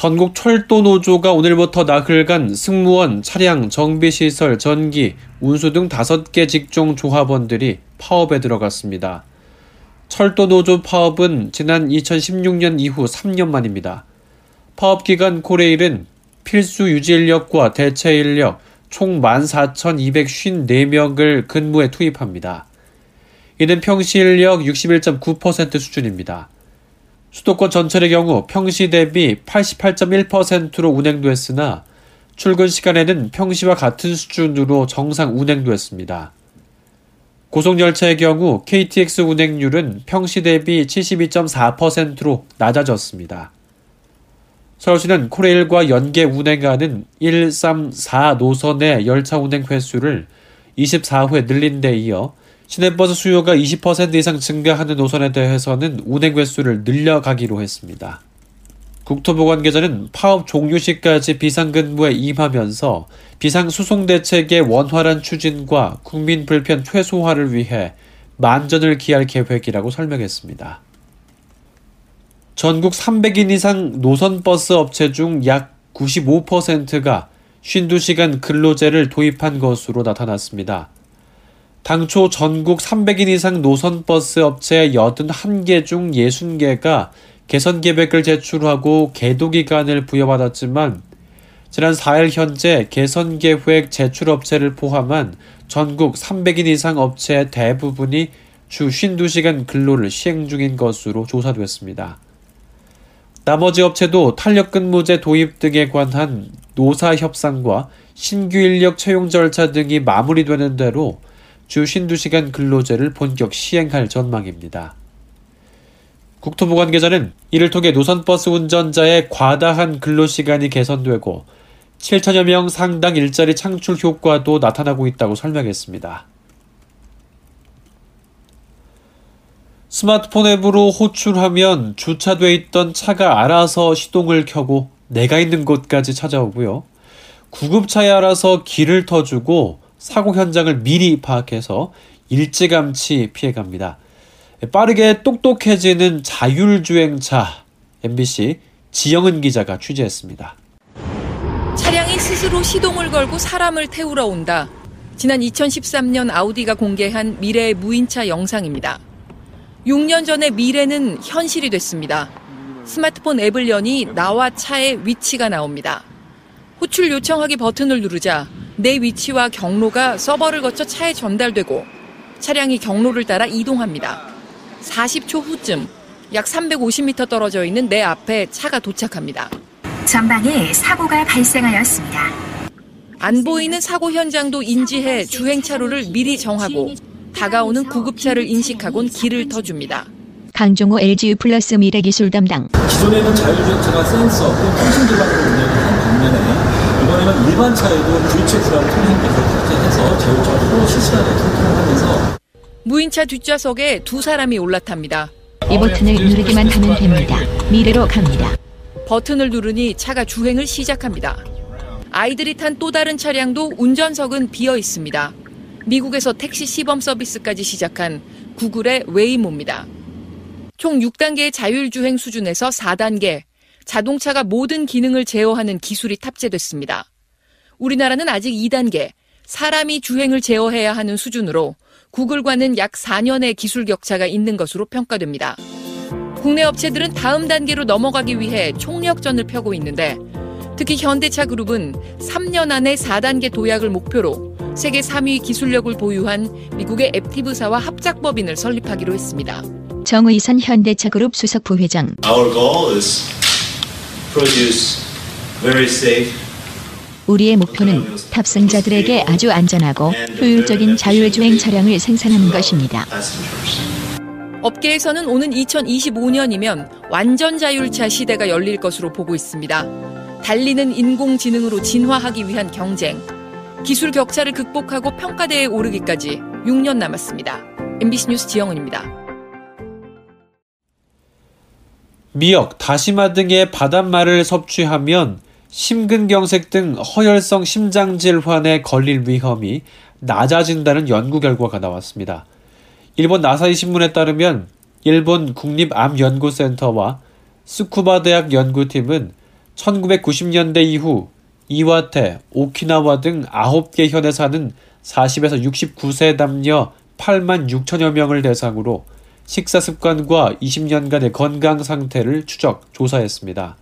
전국 철도 노조가 오늘부터 나흘간 승무원, 차량, 정비시설, 전기, 운수 등 5개 직종 조합원들이 파업에 들어갔습니다. 철도 노조 파업은 지난 2016년 이후 3년 만입니다. 파업 기간 코레일은 필수 유지 인력과 대체 인력 총 14,254명을 근무에 투입합니다. 이는 평시 인력 61.9% 수준입니다. 수도권 전철의 경우 평시 대비 88.1%로 운행도 했으나 출근 시간에는 평시와 같은 수준으로 정상 운행도 했습니다. 고속열차의 경우 KTX 운행률은 평시 대비 72.4%로 낮아졌습니다. 서울시는 코레일과 연계 운행하는 1, 3, 4 노선의 열차 운행 횟수를 24회 늘린 데 이어 시내버스 수요가 20% 이상 증가하는 노선에 대해서는 운행 횟수를 늘려가기로 했습니다. 국토부 관계자는 파업 종료 시까지 비상근무에 임하면서 비상수송 대책의 원활한 추진과 국민 불편 최소화를 위해 만전을 기할 계획이라고 설명했습니다. 전국 300인 이상 노선버스 업체 중 약 95%가 52시간 근로제를 도입한 것으로 나타났습니다. 당초 전국 300인 이상 노선버스 업체 81개 중 60개가 개선 계획을 제출하고 계도 기간을 부여받았지만 지난 4일 현재 개선 계획 제출 업체를 포함한 전국 300인 이상 업체 대부분이 주 52시간 근로를 시행 중인 것으로 조사됐습니다. 나머지 업체도 탄력 근무제 도입 등에 관한 노사 협상과 신규 인력 채용 절차 등이 마무리되는 대로 주 52시간 근로제를 본격 시행할 전망입니다. 국토부 관계자는 이를 통해 노선버스 운전자의 과다한 근로시간이 개선되고 7천여 명 상당 일자리 창출 효과도 나타나고 있다고 설명했습니다. 스마트폰 앱으로 호출하면 주차돼 있던 차가 알아서 시동을 켜고 내가 있는 곳까지 찾아오고요. 구급차에 알아서 길을 터주고 사고 현장을 미리 파악해서 일찌감치 피해갑니다. 빠르게 똑똑해지는 자율주행차 MBC 지영은 기자가 취재했습니다. 차량이 스스로 시동을 걸고 사람을 태우러 온다. 지난 2013년 아우디가 공개한 미래의 무인차 영상입니다. 6년 전에 미래는 현실이 됐습니다. 스마트폰 앱을 여니 나와 차의 위치가 나옵니다. 호출 요청하기 버튼을 누르자 내 위치와 경로가 서버를 거쳐 차에 전달되고 차량이 경로를 따라 이동합니다. 40초 후쯤 약 350m 떨어져 있는 내 앞에 차가 도착합니다. 전방에 사고가 발생하였습니다. 안 보이는 사고 현장도 인지해 주행차로를 미리 정하고 다가오는 구급차를 인식하곤 길을 터줍니다. 강종호 LGU 플러스 미래기술 담당. 기존에는 자율주행차가 센서 통신 기반으로 운영을 한 반면에 이번에는 일반 차에도 VHF라는 통신기를 탑재해서 자율적으로 실시간에 통통을 하면서 무인차 뒷좌석에 두 사람이 올라탑니다. 이 버튼을 누르기만 하면 됩니다. 미래로 갑니다. 버튼을 누르니 차가 주행을 시작합니다. 아이들이 탄 또 다른 차량도 운전석은 비어 있습니다. 미국에서 택시 시범 서비스까지 시작한 구글의 웨이모입니다. 총 6단계의 자율주행 수준에서 4단계, 자동차가 모든 기능을 제어하는 기술이 탑재됐습니다. 우리나라는 아직 2단계, 사람이 주행을 제어해야 하는 수준으로 구글과는 약 4년의 기술 격차가 있는 것으로 평가됩니다. 국내 업체들은 다음 단계로 넘어가기 위해 총력전을 펴고 있는데 특히 현대차 그룹은 3년 안에 4단계 도약을 목표로 세계 3위 기술력을 보유한 미국의 앱티브사와 합작법인을 설립하기로 했습니다. 정의선 현대차 그룹 수석 부회장. Our goal is 우리의 목표는 탑승자들에게 아주 안전하고 효율적인 자율주행 차량을 생산하는 것입니다. 업계에서는 오는 2025년이면 완전 자율차 시대가 열릴 것으로 보고 있습니다. 달리는 인공지능으로 진화하기 위한 경쟁. 기술 격차를 극복하고 평가대에 오르기까지 6년 남았습니다. MBC 뉴스 지영은입니다. 미역, 다시마 등의 바닷말을 섭취하면 심근경색 등 허혈성 심장 질환에 걸릴 위험이 낮아진다는 연구 결과가 나왔습니다. 일본 나사이 신문에 따르면 일본 국립암연구센터와 스쿠바 대학 연구팀은 1990년대 이후 이와테, 오키나와 등 9개 현에 사는 40에서 69세 남녀 8만 6천여 명을 대상으로 식사 습관과 20년간의 건강 상태를 추적, 조사했습니다.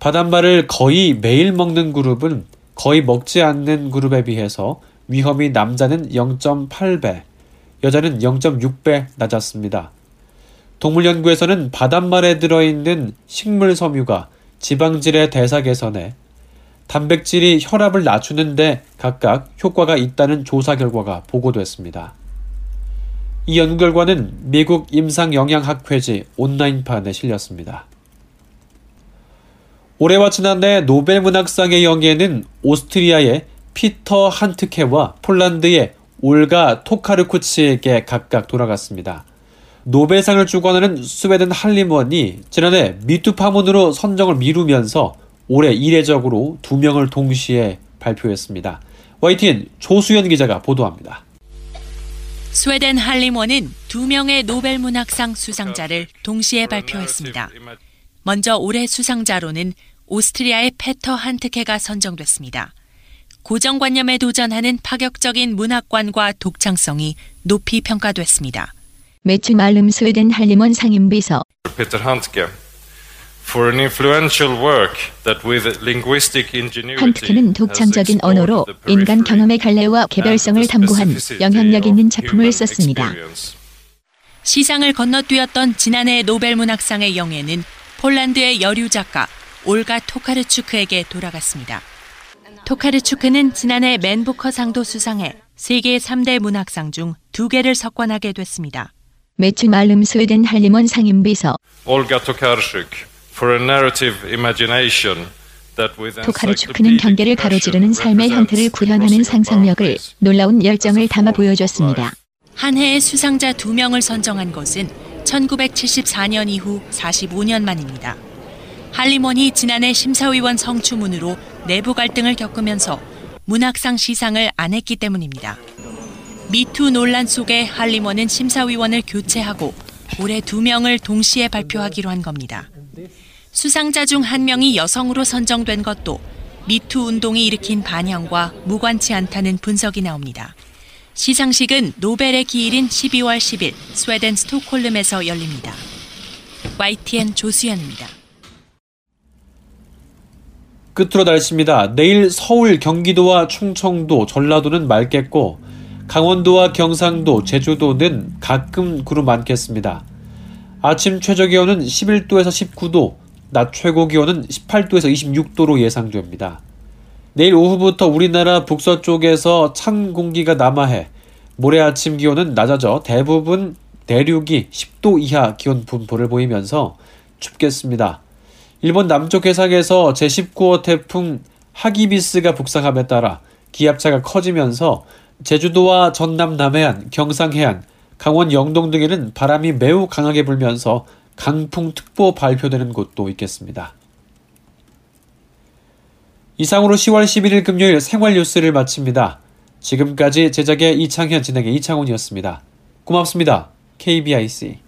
바닷말을 거의 매일 먹는 그룹은 거의 먹지 않는 그룹에 비해서 위험이 남자는 0.8배, 여자는 0.6배 낮았습니다. 동물 연구에서는 바닷말에 들어있는 식물 섬유가 지방질의 대사 개선에 단백질이 혈압을 낮추는데 각각 효과가 있다는 조사 결과가 보고됐습니다. 이 연구 결과는 미국 임상영양학회지 온라인판에 실렸습니다. 올해와 지난해 노벨 문학상의 영예는 오스트리아의 피터 한트케와 폴란드의 올가 토카르쿠치에게 각각 돌아갔습니다. 노벨상을 주관하는 스웨덴 한림원이 지난해 미투 파문으로 선정을 미루면서 올해 이례적으로 두 명을 동시에 발표했습니다. YTN 조수연 기자가 보도합니다. 스웨덴 한림원은 두 명의 노벨 문학상 수상자를 동시에 발표했습니다. 먼저 올해 수상자로는 오스트리아의 페터 한트케가 선정됐습니다. 고정관념에 도전하는 파격적인 문학관과 독창성이 높이 평가됐습니다. 매추 말름 스웨덴 할리먼 상임비서 an influential work that with linguistic ingenuity 한트케는 독창적인 언어로 인간 경험의 갈래와 개별성을 탐구한 영향력 있는 작품을 썼습니다. 시상을 건너뛰었던 지난해 노벨문학상의 영예는 폴란드의 여류 작가 올가 토카르추크에게 돌아갔습니다. 토카르추크는 지난해 맨부커상도 수상해 세계 3대 문학상 중 2개를 석권하게 됐습니다. 매추 말름 스웨덴 할리먼 상임비서 narrative imagination 토카르추크는 경계를 가로지르는 삶의 형태를 구현하는 상상력을 놀라운 열정을 담아 보여줬습니다. 한 해의 수상자 2명을 선정한 것은 1974년 이후 45년 만입니다. 할리먼이 지난해 심사위원 성추문으로 내부 갈등을 겪으면서 문학상 시상을 안 했기 때문입니다. 미투 논란 속에 할리먼은 심사위원을 교체하고 올해 두 명을 동시에 발표하기로 한 겁니다. 수상자 중 한 명이 여성으로 선정된 것도 미투 운동이 일으킨 반향과 무관치 않다는 분석이 나옵니다. 시상식은 노벨의 기일인 12월 10일 스웨덴 스톡홀름에서 열립니다. YTN 조수연입니다. 끝으로 날씨입니다. 내일 서울, 경기도와 충청도, 전라도는 맑겠고 강원도와 경상도, 제주도는 가끔 구름 많겠습니다. 아침 최저 기온은 11도에서 19도, 낮 최고 기온은 18도에서 26도로 예상됩니다. 내일 오후부터 우리나라 북서쪽에서 찬 공기가 남하해 모레 아침 기온은 낮아져 대부분 대륙이 10도 이하 기온 분포를 보이면서 춥겠습니다. 일본 남쪽 해상에서 제19호 태풍 하기비스가 북상함에 따라 기압차가 커지면서 제주도와 전남 남해안, 경상 해안, 강원 영동 등에는 바람이 매우 강하게 불면서 강풍특보 발표되는 곳도 있겠습니다. 이상으로 10월 11일 금요일 생활 뉴스를 마칩니다. 지금까지 제작의 이창현 진행의 이창훈이었습니다. 고맙습니다. KBIC